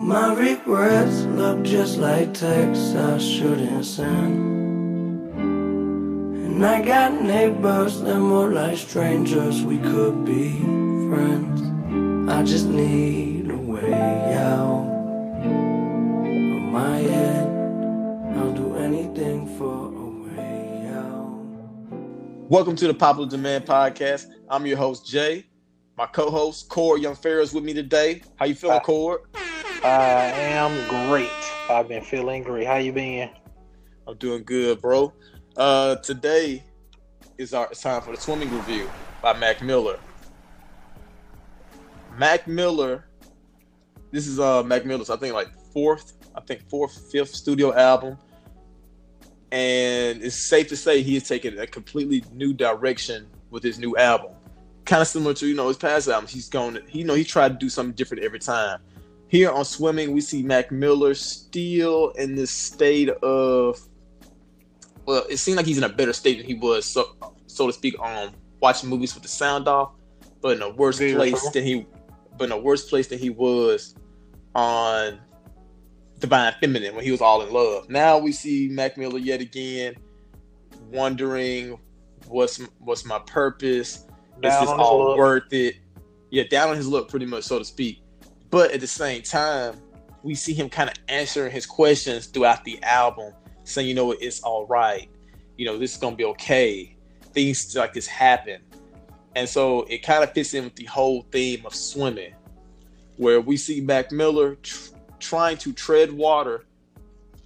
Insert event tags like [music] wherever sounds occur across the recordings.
My regrets look just like texts I shouldn't send. And I got neighbors that more like strangers, we could be friends. I just need a way out of my head. I'll do anything for a way out. Welcome to the Popular Demand Podcast. I'm your host Jay. My co-host Cord Young Farrell's with me today. How you feeling, uh, Hi. I am great. I've been feeling great. How you been? I'm doing good, bro. Uh, today is our time for the swimming review by Mac Miller. Mac Miller. This is uh Mac Miller's I think like fourth, I think fourth, fifth studio album, and it's safe to say he has taken a completely new direction with his new album. Kind of similar to you know his past albums. He's going, he, you know, he tried to do something different every time. Here on Swimming, we see Mac Miller still in this state of well, it seemed like he's in a better state than he was, so so to speak, on watching movies with the sound off, but in a worse Very place than he, but in a worse place than he was on Divine Feminine when he was all in love. Now we see Mac Miller yet again, wondering what's what's my purpose. Is this all worth it? Yeah, down on his luck, pretty much, so to speak. But at the same time, we see him kind of answering his questions throughout the album, saying, you know what, it's all right. You know, this is gonna be okay. Things like this happen. And so it kind of fits in with the whole theme of swimming, where we see Mac Miller tr- trying to tread water,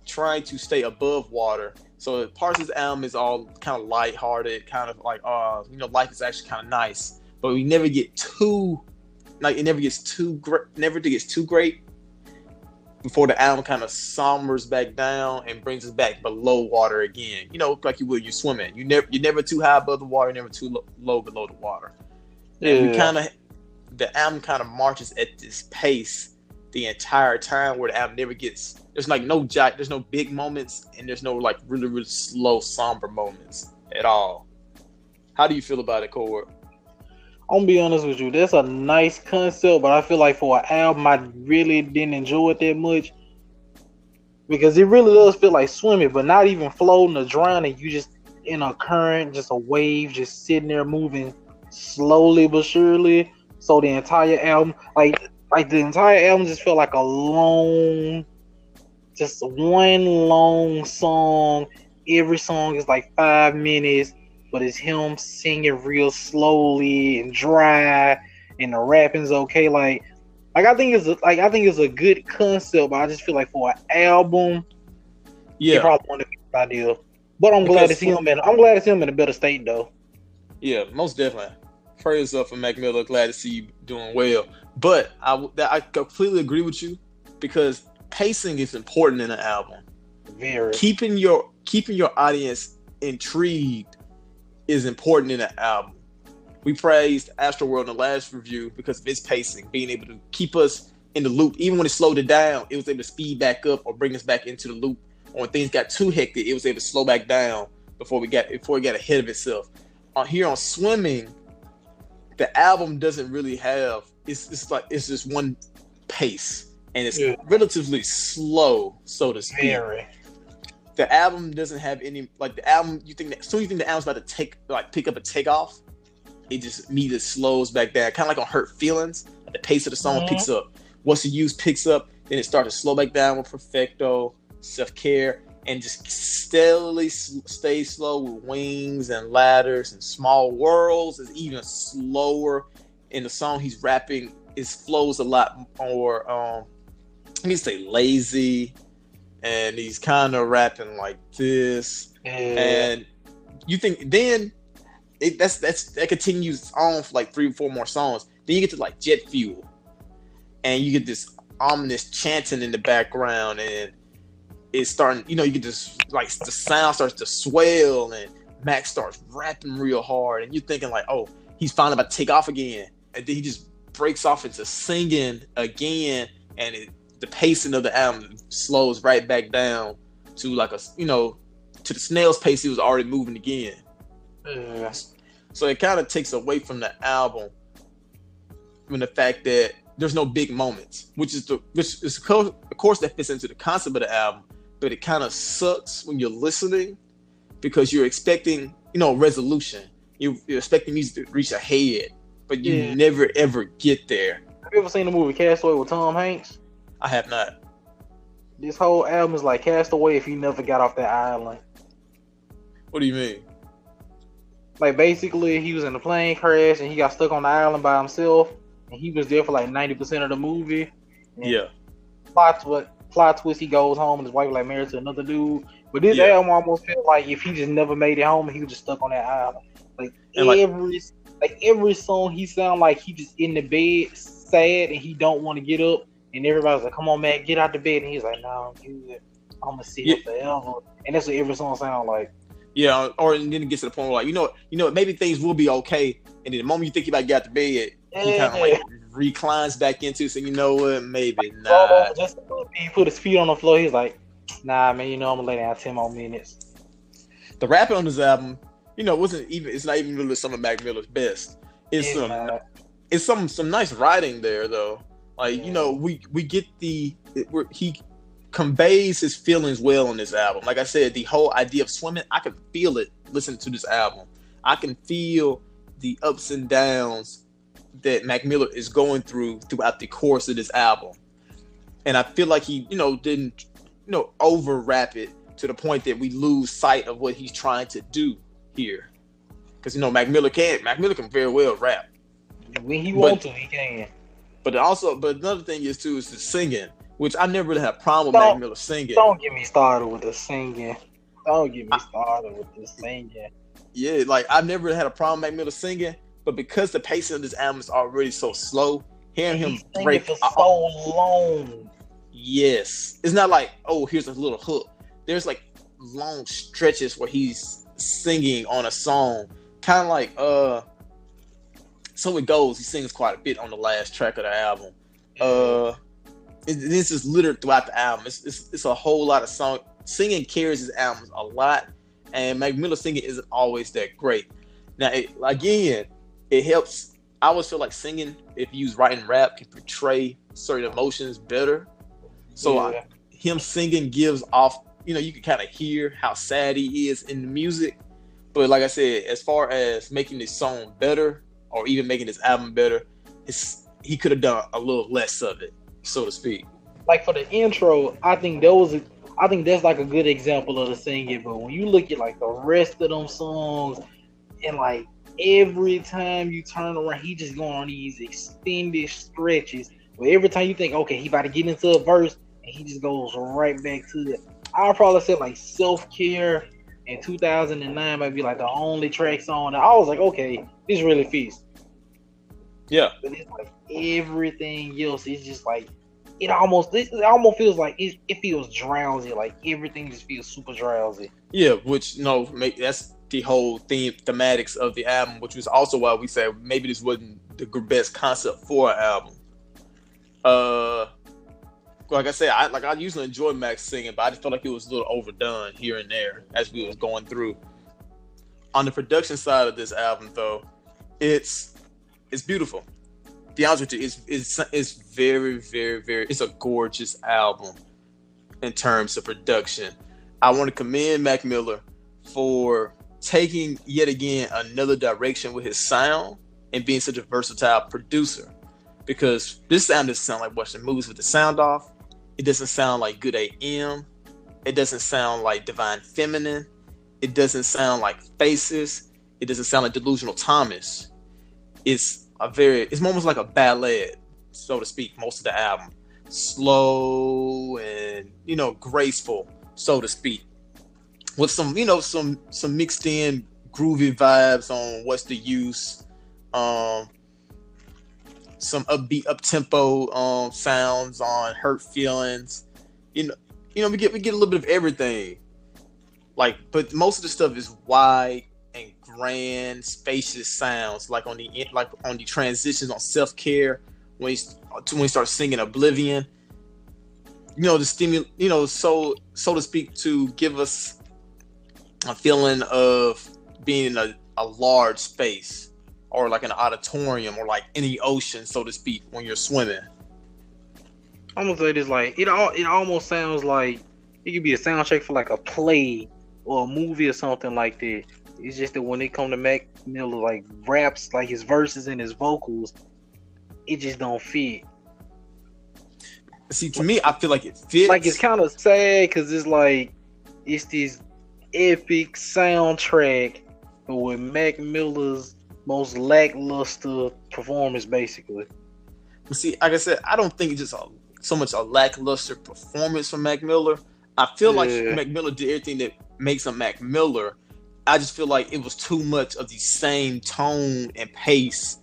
trying to stay above water. So this album is all kind of lighthearted, kind of like, uh, you know, life is actually kind of nice, but we never get too, like, it never gets too great, never gets too great before the album kind of sombers back down and brings us back below water again. You know, like you would you're swimming. You never you're never too high above the water, never too lo- low below the water. And we kind of the album kind of marches at this pace the entire time where the album never gets there's like no jack there's no big moments and there's no like really really slow somber moments at all how do you feel about it Cord? I'm gonna be honest with you. That's a nice concept, but I feel like for an album, I really didn't enjoy it that much because it really does feel like swimming, but not even floating or drowning. You just in a current, just a wave, just sitting there moving slowly but surely. So the entire album, like like the entire album, just felt like a long, just one long song. Every song is like five minutes but it's him singing real slowly and dry, and the rapping's okay. Like, like I think it's a, like I think it's a good concept, but I just feel like for an album, yeah, yeah probably to be ideal. But I'm glad to see him in. I'm glad to see him in a better state though. Yeah, most definitely. Prayers up for Mac Miller. Glad to see you doing well. But I I completely agree with you because pacing is important in an album. Very. Keeping your keeping your audience intrigued is important in an album. We praised Astroworld in the last review because of its pacing, being able to keep us in the loop. Even when it slowed it down, it was able to speed back up or bring us back into the loop. Or when things got too hectic, it was able to slow back down before we got before it got ahead of itself. On here on swimming, the album doesn't really have it's it's like it's just one pace and it's Yeah. relatively slow, so to speak Very. The album doesn't have any like the album you think that soon you think the album's about to take like pick up a takeoff it just me just slows back down. Kind of like on hurt feelings the pace of the song Mhm. picks up. What's the use picks up then it starts to slow back down with perfecto self-care and just steadily s- stay slow with wings and ladders and small worlds is even slower. In the song he's rapping it flows a lot more um let me say lazy and he's kind of rapping like this. Yeah. and you think then it, that's that's that continues on for like three or four more songs. Then you get to like jet fuel. And you get this ominous chanting in the background and it's starting you know you get this like the sound starts to swell and max starts rapping real hard. And you're thinking like oh he's finally about to take off again. And then he just breaks off into singing again and it, the pacing of the album slows right back down to like a you know to the snail's pace he was already moving again so it kind of takes away from the album from the fact that there's no big moments, which is the which is of course that fits into the concept of the album, but it kind of sucks when you're listening because you're expecting you know resolution. You, you're expecting music to reach a head, but you Yeah. never ever get there. Have you ever seen the movie Castaway with Tom Hanks? I have not. This whole album is like Castaway if you never got off that island. What do you mean? Like basically, he was in a plane crash and he got stuck on the island by himself, and he was there for like ninety percent of the movie. Yeah, Plot twist, plot twist, he goes home and his wife like married to another dude. But this Yeah. album almost felt like if he just never made it home, he was just stuck on that island. Like And, like- every, like every song, he sound like he just in the bed, sad, and he don't want to get up. And everybody's like, "Come on, man, get out the bed." And he's like, "No, I'm good. I'm gonna sit here forever." And that's what every song sound like. yeah. Or and then it gets to the point where like you know, you know, maybe things will be okay, and then the moment you think you about to get out the bed, he kind of like reclines back into, so you know what, maybe So, [laughs] not. Uh, just he put his feet on the floor. He's like, "Nah, man, you know I'm gonna lay down ten more minutes." The rapping on this album, you know, wasn't even. It's not even really some of Mac Miller's best. It's some. it's some some nice writing there though. Like you know, we we get the it, we're, he conveys his feelings well on this album. Like I said, the whole idea of swimming, I can feel it listening to this album. I can feel the ups and downs that Mac Miller is going through throughout the course of this album. And I feel like he, you know, didn't, you know, over rap it to the point that we lose sight of what he's trying to do here. Because you know, Mac Miller can't. Mac Miller can very well rap. When he wants to, he can. But also, but another thing is too is the singing, which I never really had a problem with Mac Miller singing. Don't get me started with the singing. Don't get me started with the singing. Yeah, like I've never had a problem with Mac Miller singing, but because the pacing of this album is already so slow, hearing him He's break, for uh, so long. yes, it's not like oh here's a little hook. There's like long stretches where he's singing on a song, kind of like uh. So it goes. He sings quite a bit on the last track of the album. uh it, this is littered throughout the album. It's, it's, it's a whole lot of song. Singing carries his albums a lot and Mac Miller singing isn't always that great. Now it, again it helps. I always feel like singing if you use writing rap can portray certain emotions better. So Yeah. I, him singing gives off you know you can kind of hear how sad he is in the music. But like i said as far as making this song better or even making this album better he could have done a little less of it so to speak like for the intro, I think that was a, I think that's like a good example of the singing. But when you look at like the rest of them songs, and like every time you turn around, he just going on these extended stretches. Where every time you think, okay, he about to get into a verse, and he just goes right back to it. I'll probably say like self care in 2009 might be like the only tracks on. I was like, okay, this really fits. yeah But it's like everything else is just like it almost it almost feels like it, it feels drowsy. Like everything just feels super drowsy. yeah which you know make, that's the whole theme thematics of the album which was also why we said maybe this wasn't the best concept for an album uh like I said, I like I usually enjoy Mac's singing, but I just felt like it was a little overdone here and there as we was going through. On the production side of this album, though, it's it's beautiful. To be honest with you, it's it's it's very very very. It's a gorgeous album in terms of production. I want to commend Mac Miller for taking yet again another direction with his sound and being such a versatile producer. Because this sound doesn't sound like watching movies with the sound off. It doesn't sound like good AM. It doesn't sound like Divine Feminine. It doesn't sound like Faces. It doesn't sound like Delusional Thomas. It's a very, it's almost like a ballet, so to speak, most of the album. Slow and, you know, graceful, so to speak. With some, you know, some some mixed in groovy vibes on what's the use. Um some upbeat up tempo um sounds on hurt feelings. You know, you know, we get we get a little bit of everything. Like, but most of the stuff is wide and grand, spacious sounds. Like on the like on the transitions on self care when he when he starts singing Oblivion. You know, the stimul you know, so so to speak, to give us a feeling of being in a, a large space or like an auditorium or like any ocean, so to speak, when you're swimming. I'm gonna say this like it all it almost sounds like it could be a soundtrack for like a play or a movie or something like that. It's just that when it come to Mac Miller like raps like his verses and his vocals, it just don't fit. See, to me, I feel like it fits. Like it's kind of sad because it's like it's this epic soundtrack, but with Mac Miller's most lackluster performance, basically. But see, like I said, I don't think it's just a, so much a lackluster performance from Mac Miller. I feel like Mac Miller did everything that makes him Mac Miller. I just feel like it was too much of the same tone and pace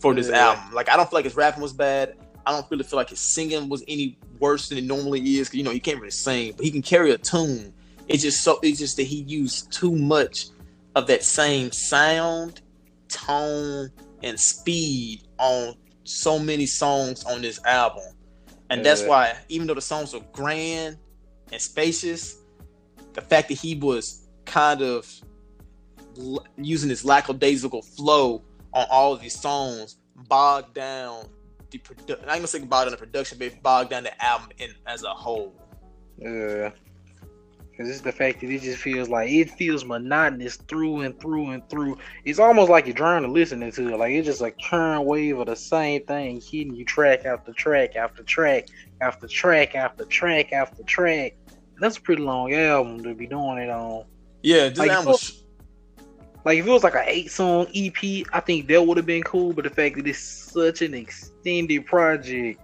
for this Yeah. album. Like I don't feel like his rapping was bad. I don't really feel like his singing was any worse than it normally is. 'cause, you know, he can't really sing, but he can carry a tune. It's just so it's just that he used too much of that same sound, tone, and speed on so many songs on this album. And that's why even though the songs are grand and spacious, the fact that he was kind of l- using his lackadaisical flow on all of these songs bogged down the produ- I ain't gonna say bogged down the production, but it bogged down the album in as a whole. Yeah. Cause it's the fact that it just feels like it feels monotonous through and through and through. It's almost like you're trying to listen to it. Like it's just a current wave of the same thing, hitting you track after track after track after track after track after track. That's a pretty long album to be doing it on. Yeah, this Like, album was Like if it was like an eight song EP, I think that would have been cool. But the fact that it's such an extended project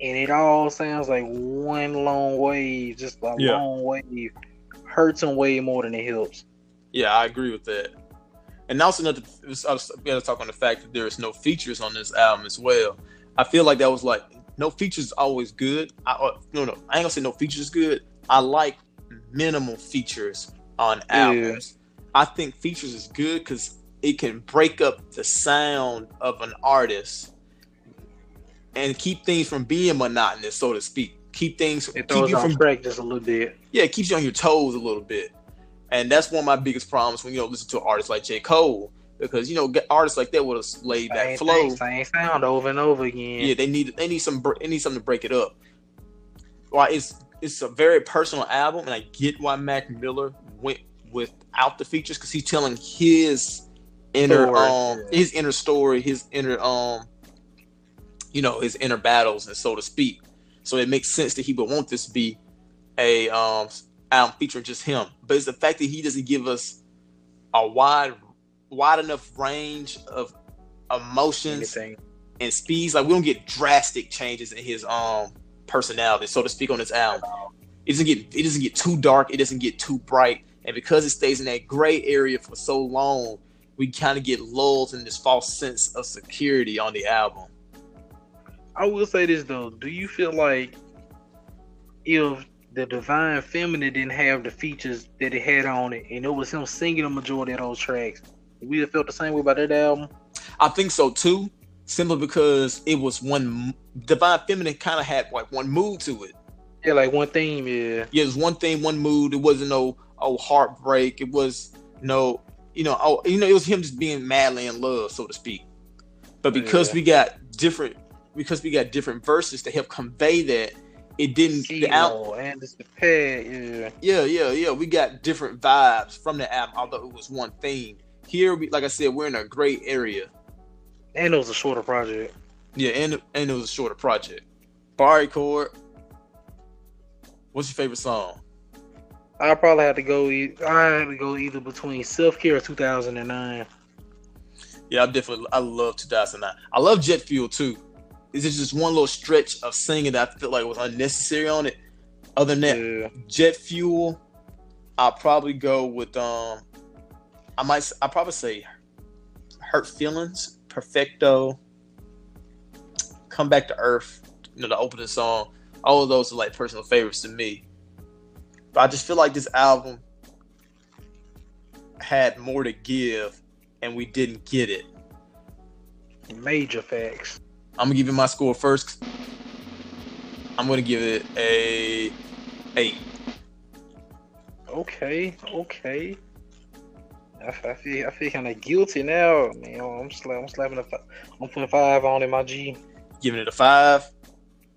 and it all sounds like one long wave, just a Yeah. long wave, hurts them way more than it helps. Yeah, I agree with that. And also, another, I was going to talk on the fact that there is no features on this album as well. I feel like that was like no features is always good. I, uh, no, no, I ain't gonna say no features is good. I like minimal features on albums. I think features is good because it can break up the sound of an artist and keep things from being monotonous, so to speak. Keep things It keep you from break just a little bit. yeah, it keeps you on your toes a little bit. And that's one of my biggest problems when you know listen to artists like J. Cole. Because you know get artists like that with a laid back Same flow. thing, same sound over and over again. Yeah, they need they need some they need something to break it up. Why it's it's a very personal album, and I get why Mac Miller went without the features because he's telling his inner Story, um his inner story, his inner um you know his inner battles, and so to speak. So it makes sense that he would want this to be a um album featuring just him. But it's the fact that he doesn't give us a wide wide enough range of emotions Anything. and speeds. Like we don't get drastic changes in his um personality, so to speak, on this album. It doesn't get it doesn't get too dark. It doesn't get too bright, and because it stays in that gray area for so long, we kind of get lulled in this false sense of security on the album. I will say this though. Do you feel like if the Divine Feminine didn't have the features that it had on it, and it was him singing the majority of those tracks, we have felt the same way about that album? I think so too, simply because it was one Divine Feminine kind of had like one mood to it. Yeah, like one theme, yeah. yeah, it was one thing, one mood. It wasn't no oh heartbreak. It was no, you know, oh, you know, it was him just being madly in love, so to speak. But oh, because Yeah. we got different, because we got different verses to help convey that, it didn't. The album, Anderson Paak, yeah. yeah, yeah, yeah. We got different vibes from the album, although it was one theme. Here, we, like I said, we're in a great area. And it was a shorter project. Yeah, and and it was a shorter project. Barry Court. What's your favorite song? I probably had to go. I had to go either between Self Care or 2009. Yeah, I definitely I love 2009. I love Jet Fuel too. It's just one little stretch of singing that I feel like was unnecessary on it. Other than that, Yeah. Jet Fuel, I'll probably go with um I might I'll probably say Hurt Feelings, Perfecto, Come Back to Earth, you know, the opening song. All of those are like personal favorites to me. But I just feel like this album had more to give and we didn't get it. Major facts. I'm gonna give you my score first. I'm gonna give it a eight. Okay, okay. I, I feel I feel kind of guilty now. Man, I'm, sla- I'm slapping a fi- I'm putting five on in my G. Giving it a five.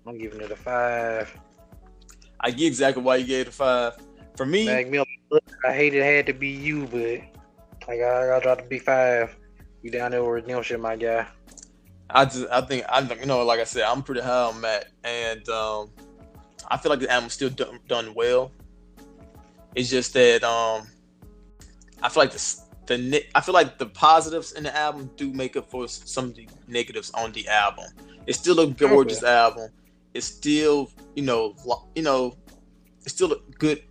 I'm giving it a five. I get exactly why you gave it a five. For me, I hate it had to be you, but I got I got to drop the big five. You down there with redemption, my guy. I just I think I you know like I said I'm pretty high on Mac and um, I feel like the album's still done, done well. It's just that um, I feel like the the I feel like the positives in the album do make up for some of the negatives on the album. It's still a gorgeous album. It's still you know you know it's still a good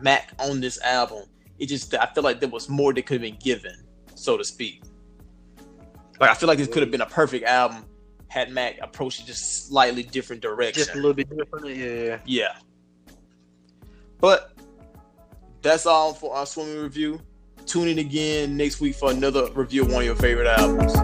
Mac on this album. It just I feel like there was more that could have been given, so to speak. Like I feel like this could have been a perfect album had Mac approached it just slightly different direction. Just a little bit different, yeah. Yeah. But that's all for our swimming review. Tune in again next week for another review of one of your favorite albums.